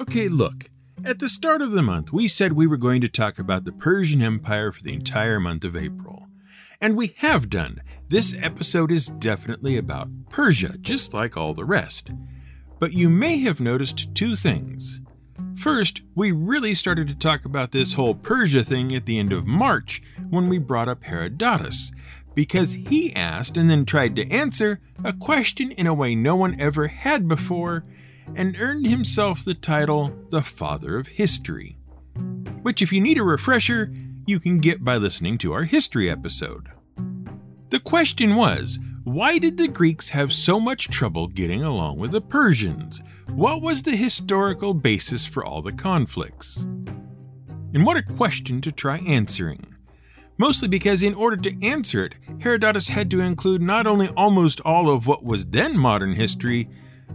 Okay, look. At the start of the month, we said we were going to talk about the Persian Empire for the entire month of April. And we have done. This episode is definitely about Persia, just like all the rest. But you may have noticed two things. First, we really started to talk about this whole Persia thing at the end of March when we brought up Herodotus, because he asked and then tried to answer a question in a way no one ever had before and earned himself the title the Father of History. Which, if you need a refresher, you can get by listening to our history episode. The question was why did the Greeks have so much trouble getting along with the Persians? What was the historical basis for all the conflicts? And what a question to try answering. Mostly because, in order to answer it, Herodotus had to include not only almost all of what was then modern history,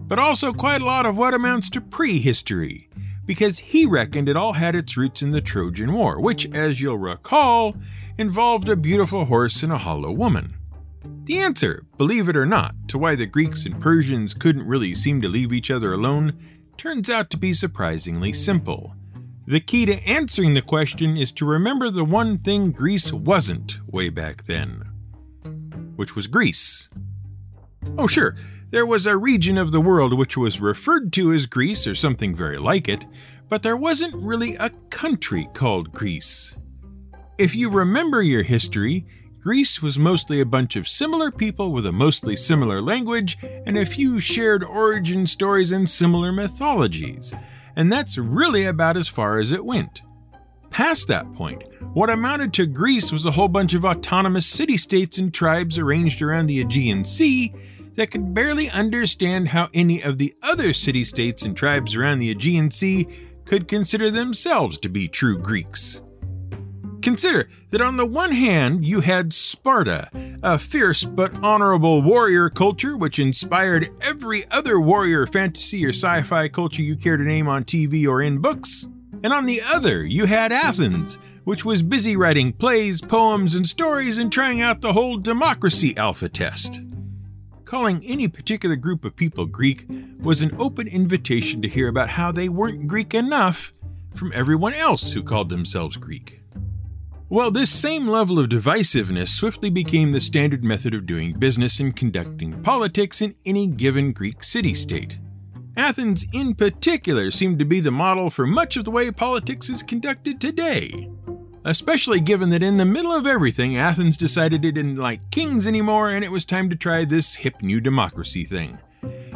but also quite a lot of what amounts to prehistory, because he reckoned it all had its roots in the Trojan War, which, as you'll recall, involved a beautiful horse and a hollow woman. The answer, believe it or not, to why the Greeks and Persians couldn't really seem to leave each other alone turns out to be surprisingly simple. The key to answering the question is to remember the one thing Greece wasn't way back then, which was Greece. Oh, sure, there was a region of the world which was referred to as Greece or something very like it, but there wasn't really a country called Greece. If you remember your history, Greece was mostly a bunch of similar people with a mostly similar language and a few shared origin stories and similar mythologies, and that's really about as far as it went. Past that point, what amounted to Greece was a whole bunch of autonomous city states and tribes arranged around the Aegean Sea that could barely understand how any of the other city states and tribes around the Aegean Sea could consider themselves to be true Greeks. Consider that on the one hand, you had Sparta, a fierce but honorable warrior culture which inspired every other warrior fantasy or sci fi culture you care to name on TV or in books. And on the other, you had Athens, which was busy writing plays, poems, and stories and trying out the whole democracy alpha test. Calling any particular group of people Greek was an open invitation to hear about how they weren't Greek enough from everyone else who called themselves Greek. Well, this same level of divisiveness swiftly became the standard method of doing business and conducting politics in any given Greek city state. Athens, in particular, seemed to be the model for much of the way politics is conducted today. Especially given that in the middle of everything, Athens decided it didn't like kings anymore and it was time to try this hip new democracy thing.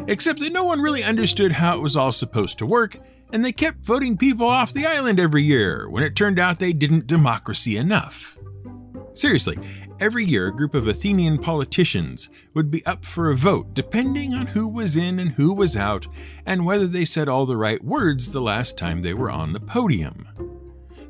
Except that no one really understood how it was all supposed to work, and they kept voting people off the island every year when it turned out they didn't democracy enough. Seriously, every year a group of Athenian politicians would be up for a vote depending on who was in and who was out and whether they said all the right words the last time they were on the podium.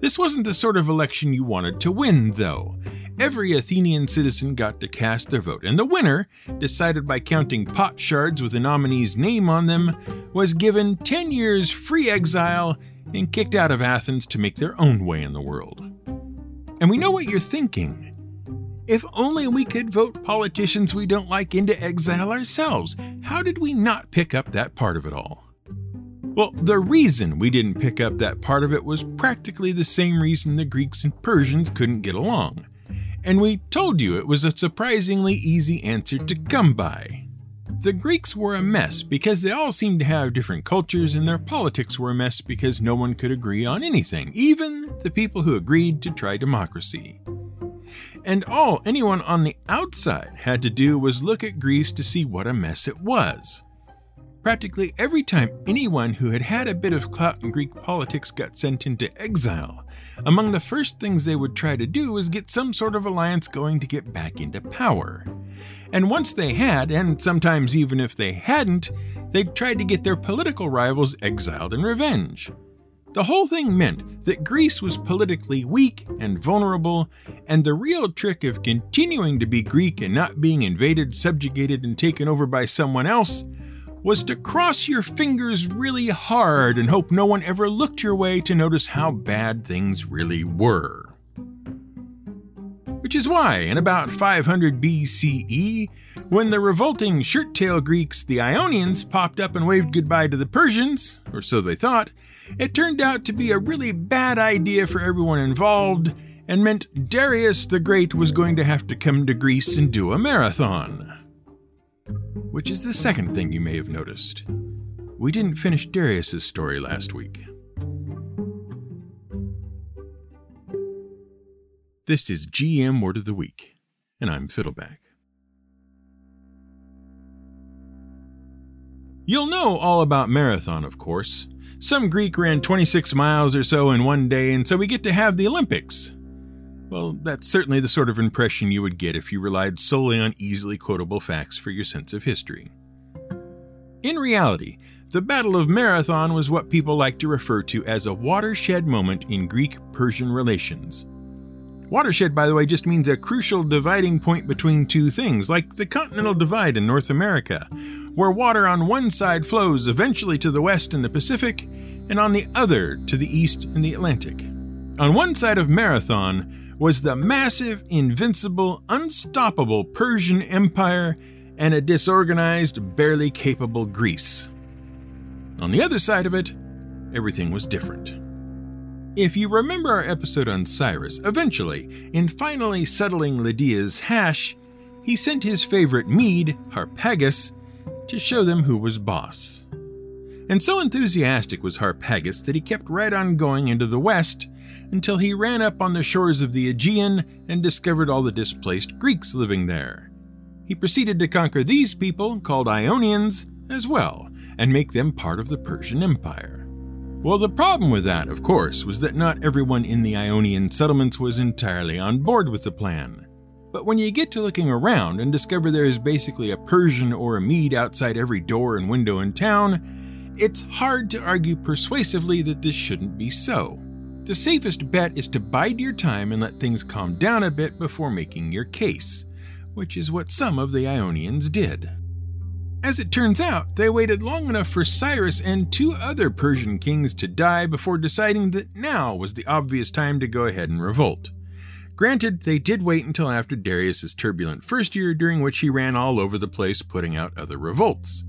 This wasn't the sort of election you wanted to win, though, every Athenian citizen got to cast their vote, and the winner, decided by counting pot shards with the nominee's name on them, was given 10 years free exile and kicked out of Athens to make their own way in the world. And we know what you're thinking. If only we could vote politicians we don't like into exile ourselves, how did we not pick up that part of it all? Well, the reason we didn't pick up that part of it was practically the same reason the Greeks and Persians couldn't get along and we told you it was a surprisingly easy answer to come by. The Greeks were a mess because they all seemed to have different cultures, and their politics were a mess because no one could agree on anything, even the people who agreed to try democracy. And all anyone on the outside had to do was look at Greece to see what a mess it was. Practically every time anyone who had had a bit of clout in Greek politics got sent into exile, among the first things they would try to do was get some sort of alliance going to get back into power. And once they had, and sometimes even if they hadn't, they'd try to get their political rivals exiled in revenge. The whole thing meant that Greece was politically weak and vulnerable, and the real trick of continuing to be Greek and not being invaded, subjugated, and taken over by someone else was to cross your fingers really hard and hope no one ever looked your way to notice how bad things really were. Which is why, in about 500 BCE, When the revolting shirt tail Greeks, the Ionians, popped up and waved goodbye to the Persians, or so they thought, it turned out to be a really bad idea for everyone involved and meant Darius the Great was going to have to come to Greece and do a marathon. Which is the second thing you may have noticed. We didn't finish Darius's story last week. This is GM Word of the Week, and I'm Fiddleback. You'll know all about Marathon, of course. Some Greek ran 26 miles or so in one day, and so we get to have the Olympics. Well, that's certainly the sort of impression you would get if you relied solely on easily quotable facts for your sense of history. In reality, the Battle of Marathon was what people like to refer to as a watershed moment in Greek Persian relations. Watershed, by the way, just means a crucial dividing point between two things, like the Continental Divide in North America, where water on one side flows eventually to the west in the Pacific, and on the other to the east in the Atlantic. On one side of Marathon, was the massive, invincible, unstoppable Persian Empire and a disorganized, barely capable Greece. On the other side of it, everything was different. If you remember our episode on Cyrus, eventually, in finally settling Lydia's hash, he sent his favorite Mede, Harpagus, to show them who was boss. And so enthusiastic was Harpagus that he kept right on going into the west until he ran up on the shores of the Aegean and discovered all the displaced Greeks living there. He proceeded to conquer these people, called Ionians, as well, and make them part of the Persian Empire. Well, the problem with that, of course, was that not everyone in the Ionian settlements was entirely on board with the plan. But when you get to looking around and discover there is basically a Persian or a Mede outside every door and window in town, it's hard to argue persuasively that this shouldn't be so. The safest bet is to bide your time and let things calm down a bit before making your case, which is what some of the Ionians did. As it turns out, they waited long enough for Cyrus and two other Persian kings to die before deciding that now was the obvious time to go ahead and revolt. Granted, they did wait until after Darius's turbulent first year, during which he ran all over the place putting out other revolts.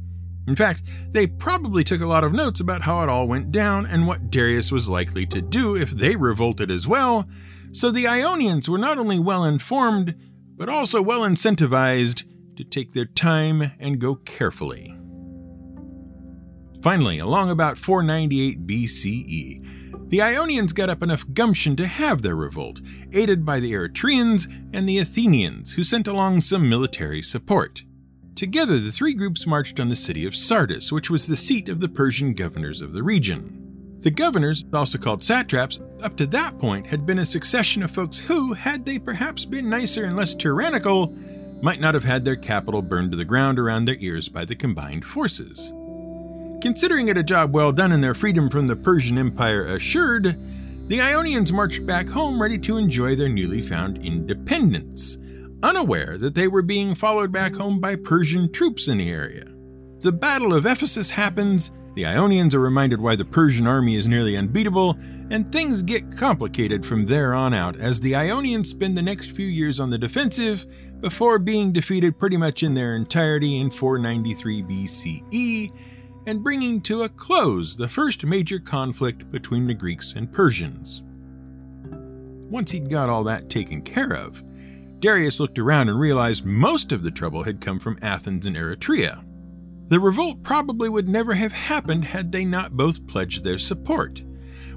In fact, they probably took a lot of notes about how it all went down and what Darius was likely to do if they revolted as well, so the Ionians were not only well informed, but also well incentivized to take their time and go carefully. Finally, along about 498 BCE, the Ionians got up enough gumption to have their revolt, aided by the Eretrians and the Athenians, who sent along some military support. Together, the three groups marched on the city of Sardis, which was the seat of the Persian governors of the region. The governors, also called satraps, up to that point had been a succession of folks who, had they perhaps been nicer and less tyrannical, might not have had their capital burned to the ground around their ears by the combined forces. Considering it a job well done and their freedom from the Persian Empire assured, the Ionians marched back home ready to enjoy their newly found independence unaware that they were being followed back home by Persian troops in the area. The Battle of Ephesus happens, the Ionians are reminded why the Persian army is nearly unbeatable, and things get complicated from there on out as the Ionians spend the next few years on the defensive before being defeated pretty much in their entirety in 493 BCE and bringing to a close the first major conflict between the Greeks and Persians. Once he'd got all that taken care of, Darius looked around and realized most of the trouble had come from Athens and Eretria. The revolt probably would never have happened had they not both pledged their support.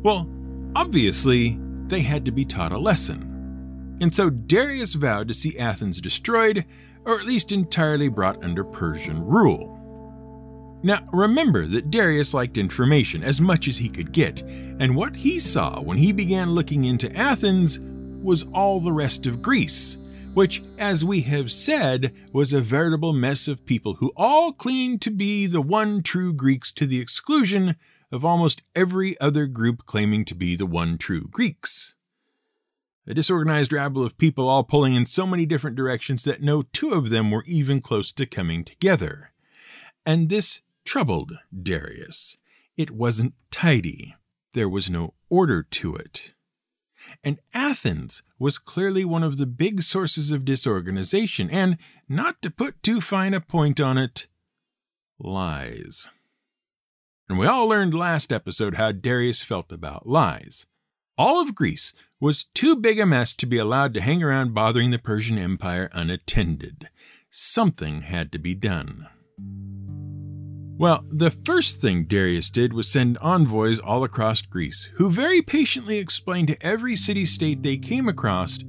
Well, obviously, they had to be taught a lesson. And so Darius vowed to see Athens destroyed, or at least entirely brought under Persian rule. Now, remember that Darius liked information as much as he could get, and what he saw when he began looking into Athens was all the rest of Greece, which, as we have said, was a veritable mess of people who all claimed to be the one true Greeks to the exclusion of almost every other group claiming to be the one true Greeks. A disorganized rabble of people all pulling in so many different directions that no two of them were even close to coming together. And this troubled Darius. It wasn't tidy. There was no order to it. And Athens was clearly one of the big sources of disorganization, and, not to put too fine a point on it, lies. And we all learned last episode how Darius felt about lies. All of Greece was too big a mess to be allowed to hang around bothering the Persian Empire unattended. Something had to be done. Well, the first thing Darius did was send envoys all across Greece, who very patiently explained to every city state they came across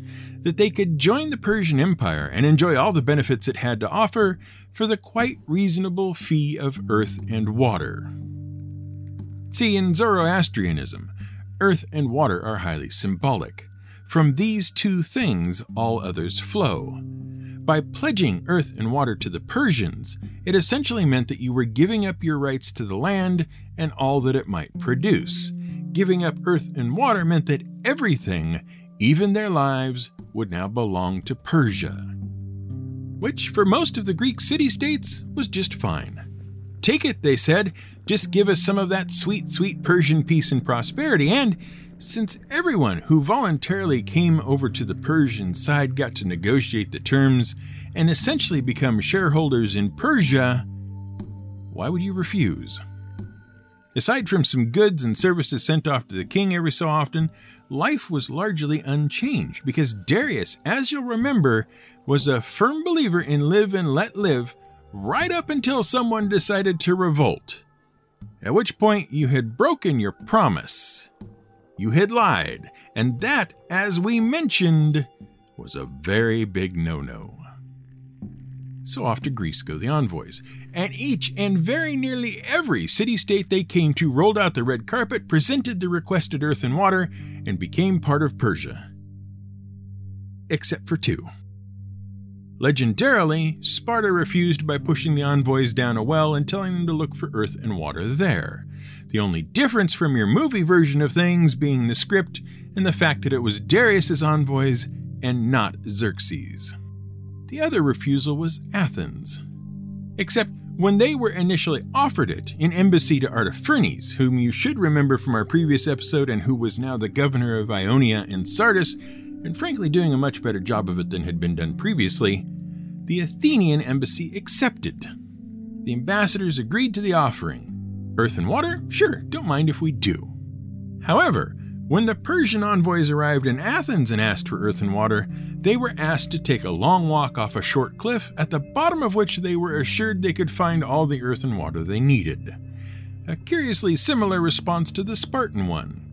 that they could join the Persian Empire and enjoy all the benefits it had to offer for the quite reasonable fee of earth and water. See, in Zoroastrianism, earth and water are highly symbolic. From these two things, all others flow. By pledging earth and water to the Persians, it essentially meant that you were giving up your rights to the land and all that it might produce. Giving up earth and water meant that everything, even their lives, would now belong to Persia. Which, for most of the Greek city states, was just fine. Take it, they said, just give us some of that sweet, sweet Persian peace and prosperity, and since everyone who voluntarily came over to the Persian side got to negotiate the terms and essentially become shareholders in Persia, why would you refuse? Aside from some goods and services sent off to the king every so often, life was largely unchanged because Darius, as you'll remember, was a firm believer in live and let live right up until someone decided to revolt. At which point you had broken your promise you had lied, and that, as we mentioned, was a very big no no. So off to Greece go the envoys, and each and very nearly every city state they came to rolled out the red carpet, presented the requested earth and water, and became part of Persia. Except for two. Legendarily, Sparta refused by pushing the envoys down a well and telling them to look for earth and water there. The only difference from your movie version of things being the script and the fact that it was Darius's envoys and not Xerxes. The other refusal was Athens. Except when they were initially offered it in embassy to Artaphernes, whom you should remember from our previous episode and who was now the governor of Ionia and Sardis, and frankly doing a much better job of it than had been done previously, the Athenian embassy accepted. The ambassadors agreed to the offering. Earth and water? Sure, don't mind if we do. However, when the Persian envoys arrived in Athens and asked for earth and water, they were asked to take a long walk off a short cliff, at the bottom of which they were assured they could find all the earth and water they needed. A curiously similar response to the Spartan one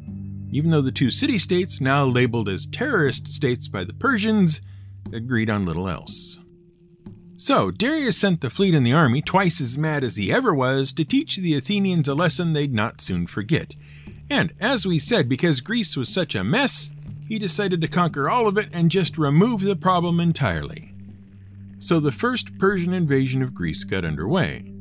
even though the two city states, now labeled as terrorist states by the Persians, agreed on little else. So, Darius sent the fleet and the army, twice as mad as he ever was, to teach the Athenians a lesson they'd not soon forget. And, as we said, because Greece was such a mess, he decided to conquer all of it and just remove the problem entirely. So the first Persian invasion of Greece got underway.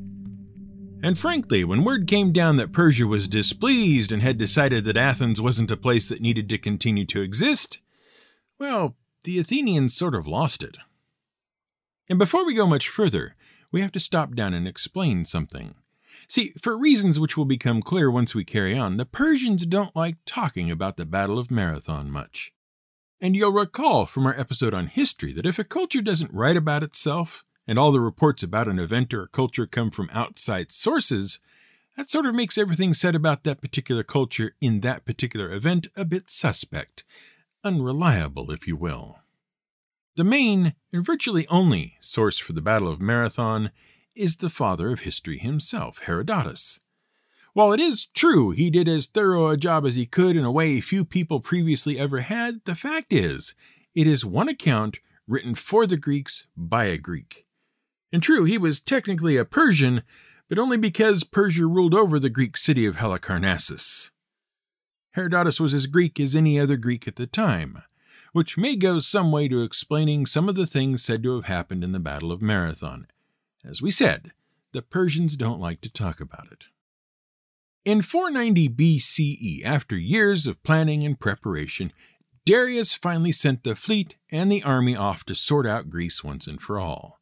And frankly, when word came down that Persia was displeased and had decided that Athens wasn't a place that needed to continue to exist, well, the Athenians sort of lost it. And before we go much further, we have to stop down and explain something. See, for reasons which will become clear once we carry on, the Persians don't like talking about the Battle of Marathon much. And you'll recall from our episode on history that if a culture doesn't write about itself, and all the reports about an event or a culture come from outside sources, that sort of makes everything said about that particular culture in that particular event a bit suspect, unreliable, if you will. The main, and virtually only, source for the Battle of Marathon is the father of history himself, Herodotus. While it is true he did as thorough a job as he could in a way few people previously ever had, the fact is, it is one account written for the Greeks by a Greek. And true, he was technically a Persian, but only because Persia ruled over the Greek city of Halicarnassus. Herodotus was as Greek as any other Greek at the time, which may go some way to explaining some of the things said to have happened in the Battle of Marathon. As we said, the Persians don't like to talk about it. In 490 BCE, after years of planning and preparation, Darius finally sent the fleet and the army off to sort out Greece once and for all.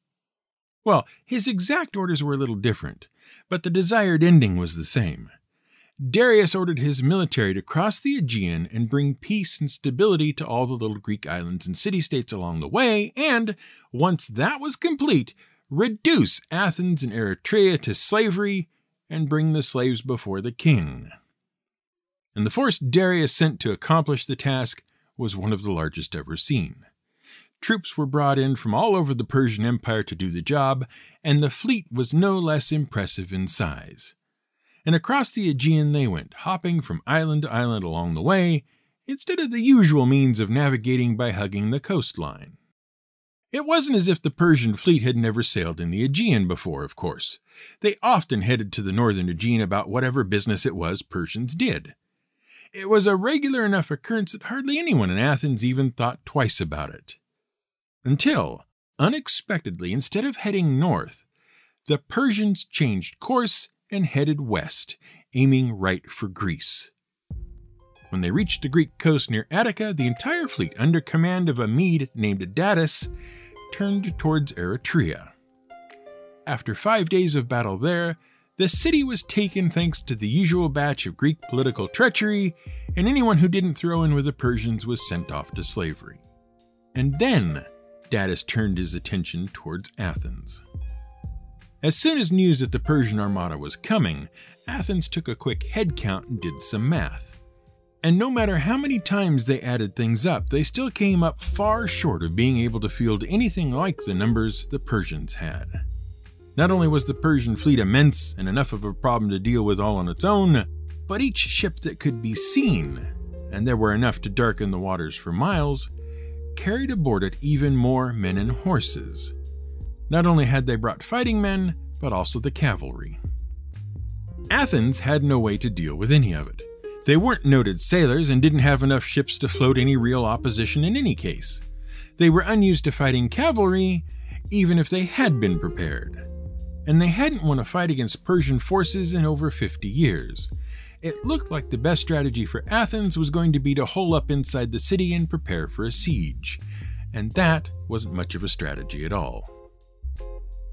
Well, his exact orders were a little different, but the desired ending was the same. Darius ordered his military to cross the Aegean and bring peace and stability to all the little Greek islands and city states along the way, and, once that was complete, reduce Athens and Eretria to slavery and bring the slaves before the king. And the force Darius sent to accomplish the task was one of the largest ever seen. Troops were brought in from all over the Persian Empire to do the job, and the fleet was no less impressive in size. And across the Aegean they went, hopping from island to island along the way, instead of the usual means of navigating by hugging the coastline. It wasn't as if the Persian fleet had never sailed in the Aegean before, of course. They often headed to the northern Aegean about whatever business it was Persians did. It was a regular enough occurrence that hardly anyone in Athens even thought twice about it. Until, unexpectedly, instead of heading north, the Persians changed course and headed west, aiming right for Greece. When they reached the Greek coast near Attica, the entire fleet, under command of a Mede named Datis, turned towards Eretria. After five days of battle there, the city was taken thanks to the usual batch of Greek political treachery, and anyone who didn't throw in with the Persians was sent off to slavery. And then Datis turned his attention towards Athens. As soon as news that the Persian armada was coming, Athens took a quick head count and did some math. And no matter how many times they added things up, they still came up far short of being able to field anything like the numbers the Persians had. Not only was the Persian fleet immense and enough of a problem to deal with all on its own, but each ship that could be seen, and there were enough to darken the waters for miles, carried aboard it even more men and horses. Not only had they brought fighting men, but also the cavalry. Athens had no way to deal with any of it. They weren't noted sailors and didn't have enough ships to float any real opposition in any case. They were unused to fighting cavalry, even if they had been prepared and they hadn't won a fight against Persian forces in over 50 years. It looked like the best strategy for Athens was going to be to hole up inside the city and prepare for a siege, and that wasn't much of a strategy at all.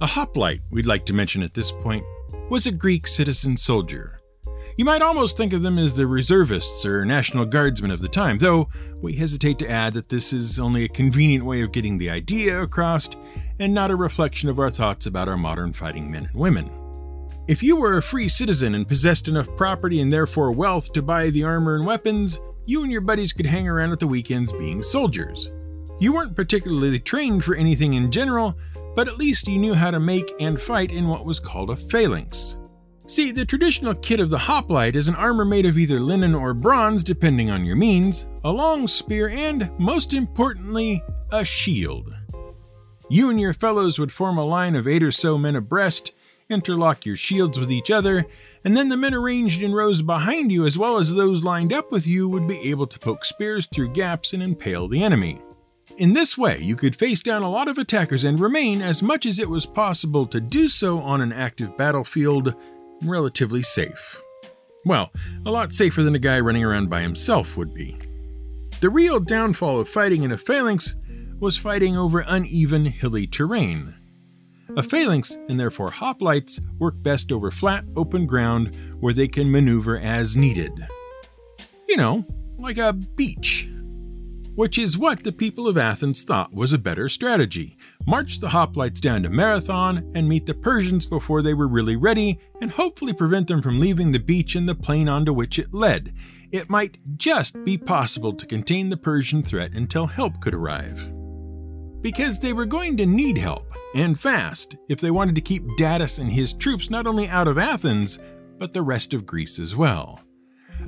A hoplite, we'd like to mention at this point, was a Greek citizen soldier you might almost think of them as the reservists or National Guardsmen of the time, though we hesitate to add that this is only a convenient way of getting the idea across and not a reflection of our thoughts about our modern fighting men and women. If you were a free citizen and possessed enough property and therefore wealth to buy the armor and weapons, you and your buddies could hang around at the weekends being soldiers. You weren't particularly trained for anything in general, but at least you knew how to make and fight in what was called a phalanx. See, the traditional kit of the hoplite is an armor made of either linen or bronze, depending on your means, a long spear, and, most importantly, a shield. You and your fellows would form a line of eight or so men abreast, interlock your shields with each other, and then the men arranged in rows behind you, as well as those lined up with you, would be able to poke spears through gaps and impale the enemy. In this way, you could face down a lot of attackers and remain, as much as it was possible to do so on an active battlefield, relatively safe. Well, a lot safer than a guy running around by himself would be. The real downfall of fighting in a phalanx was fighting over uneven, hilly terrain. A phalanx, and therefore hoplites, work best over flat, open ground where they can maneuver as needed. You know, like a beach which is what the people of Athens thought was a better strategy. March the hoplites down to Marathon and meet the Persians before they were really ready, and hopefully prevent them from leaving the beach and the plain onto which it led. It might just be possible to contain the Persian threat until help could arrive. Because they were going to need help, and fast, if they wanted to keep Datis and his troops not only out of Athens, but the rest of Greece as well.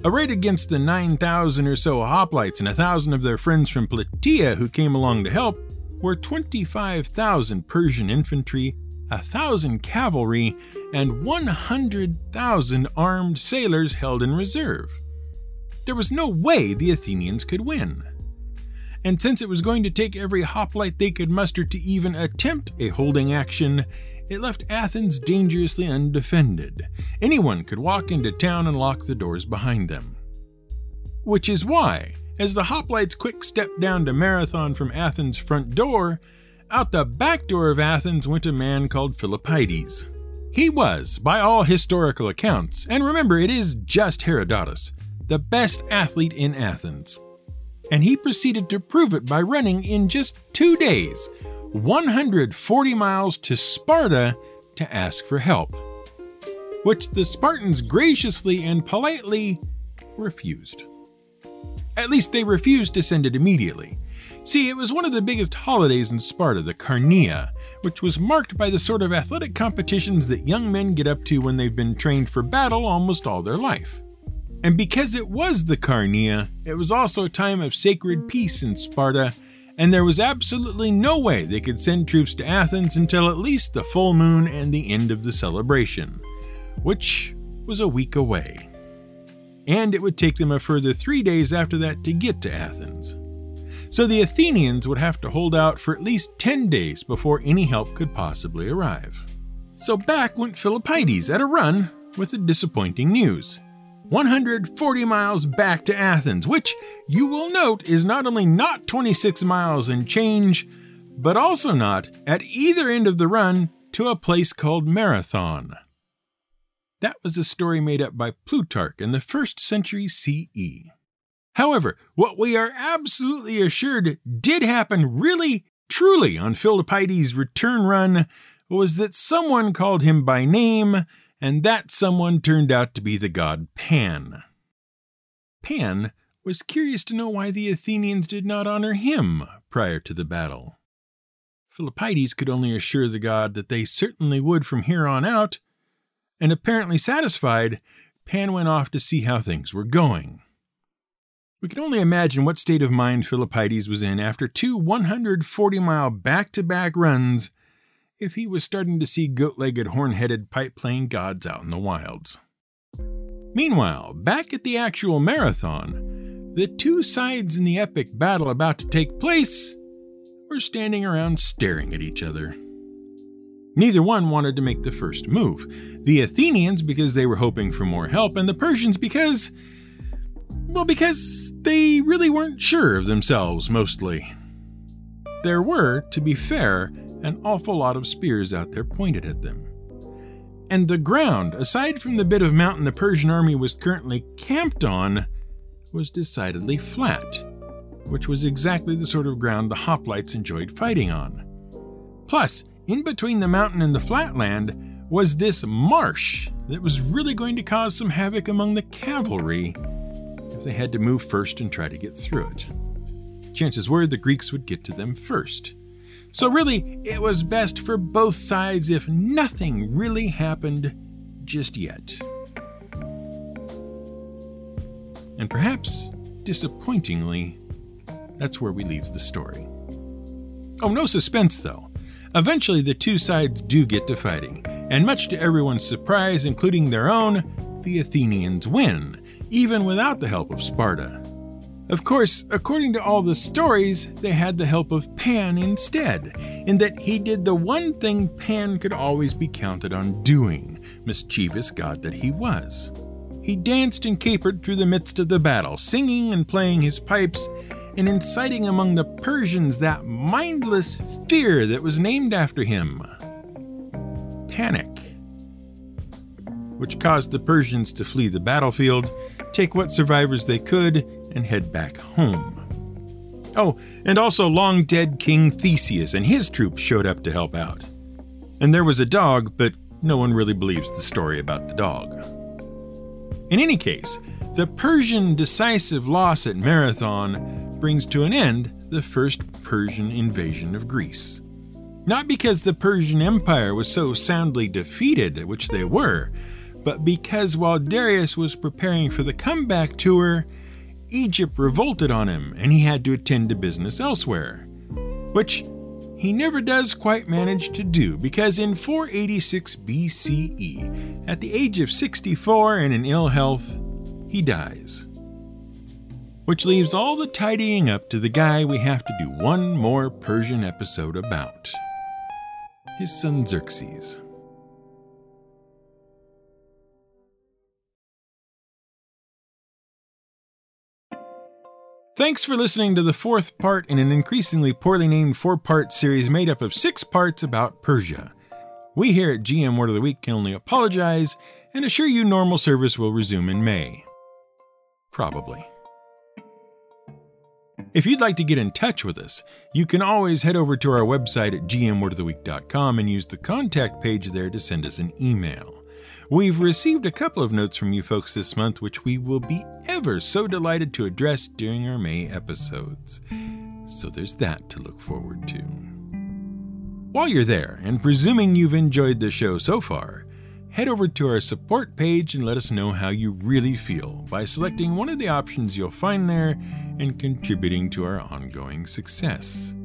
A raid against the 9,000 or so hoplites and a thousand of their friends from Plataea who came along to help were 25,000 Persian infantry, a thousand cavalry, and 100,000 armed sailors held in reserve. There was no way the Athenians could win. And since it was going to take every hoplite they could muster to even attempt a holding action, it left Athens dangerously undefended. Anyone could walk into town and lock the doors behind them. Which is why, as the hoplites quick stepped down to Marathon from Athens' front door, out the back door of Athens went a man called Philippides. He was, by all historical accounts, and remember it is just Herodotus, the best athlete in Athens. And he proceeded to prove it by running in just two days 140 miles to Sparta to ask for help, which the Spartans graciously and politely refused. At least they refused to send it immediately. See, it was one of the biggest holidays in Sparta, the Carneia, which was marked by the sort of athletic competitions that young men get up to when they've been trained for battle almost all their life. And because it was the Carneia, it was also a time of sacred peace in Sparta, and there was absolutely no way they could send troops to Athens until at least the full moon and the end of the celebration, which was a week away. And it would take them a further three days after that to get to Athens. So the Athenians would have to hold out for at least 10 days before any help could possibly arrive. So back went Philippides at a run with the disappointing news. 140 miles back to Athens, which you will note is not only not 26 miles and change, but also not at either end of the run to a place called Marathon. That was a story made up by Plutarch in the first century CE. However, what we are absolutely assured did happen really, truly on Philippides' return run was that someone called him by name and that someone turned out to be the god Pan. Pan was curious to know why the Athenians did not honor him prior to the battle. Philippides could only assure the god that they certainly would from here on out, and apparently satisfied, Pan went off to see how things were going. We can only imagine what state of mind Philippides was in after two 140 mile back to back runs if he was starting to see goat legged, horn headed, pipe playing gods out in the wilds. Meanwhile, back at the actual marathon, the two sides in the epic battle about to take place were standing around staring at each other. Neither one wanted to make the first move. The Athenians because they were hoping for more help, and the Persians because. Well, because they really weren't sure of themselves, mostly. There were, to be fair, an awful lot of spears out there pointed at them. And the ground, aside from the bit of mountain the Persian army was currently camped on, was decidedly flat, which was exactly the sort of ground the hoplites enjoyed fighting on. Plus, in between the mountain and the flatland was this marsh that was really going to cause some havoc among the cavalry if they had to move first and try to get through it. Chances were the Greeks would get to them first. So, really, it was best for both sides if nothing really happened just yet. And perhaps, disappointingly, that's where we leave the story. Oh, no suspense though. Eventually, the two sides do get to fighting, and much to everyone's surprise, including their own, the Athenians win, even without the help of Sparta. Of course, according to all the stories, they had the help of Pan instead, in that he did the one thing Pan could always be counted on doing, mischievous god that he was. He danced and capered through the midst of the battle, singing and playing his pipes, and inciting among the Persians that mindless fear that was named after him panic, which caused the Persians to flee the battlefield, take what survivors they could, and head back home. Oh, and also long dead King Theseus and his troops showed up to help out. And there was a dog, but no one really believes the story about the dog. In any case, the Persian decisive loss at Marathon brings to an end the first Persian invasion of Greece. Not because the Persian Empire was so soundly defeated, which they were, but because while Darius was preparing for the comeback tour, Egypt revolted on him and he had to attend to business elsewhere. Which he never does quite manage to do because in 486 BCE, at the age of 64 and in ill health, he dies. Which leaves all the tidying up to the guy we have to do one more Persian episode about his son Xerxes. Thanks for listening to the fourth part in an increasingly poorly named four part series made up of six parts about Persia. We here at GM Word of the Week can only apologize and assure you normal service will resume in May. Probably. If you'd like to get in touch with us, you can always head over to our website at gmwordoftheweek.com and use the contact page there to send us an email. We've received a couple of notes from you folks this month, which we will be ever so delighted to address during our May episodes. So there's that to look forward to. While you're there, and presuming you've enjoyed the show so far, head over to our support page and let us know how you really feel by selecting one of the options you'll find there and contributing to our ongoing success.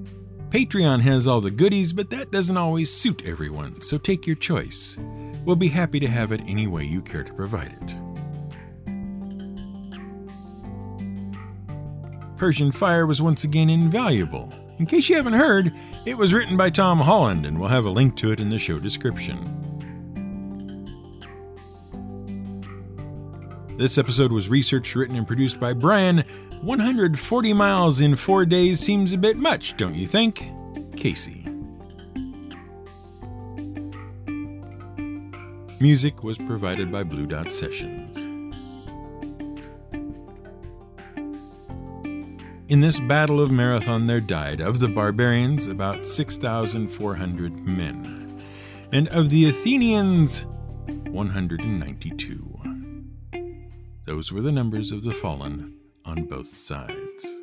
Patreon has all the goodies, but that doesn't always suit everyone, so take your choice. We'll be happy to have it any way you care to provide it. Persian Fire was once again invaluable. In case you haven't heard, it was written by Tom Holland, and we'll have a link to it in the show description. This episode was researched, written, and produced by Brian. 140 miles in four days seems a bit much, don't you think? Casey. Music was provided by Blue Dot Sessions. In this battle of Marathon, there died, of the barbarians, about 6,400 men, and of the Athenians, 192. Those were the numbers of the fallen on both sides.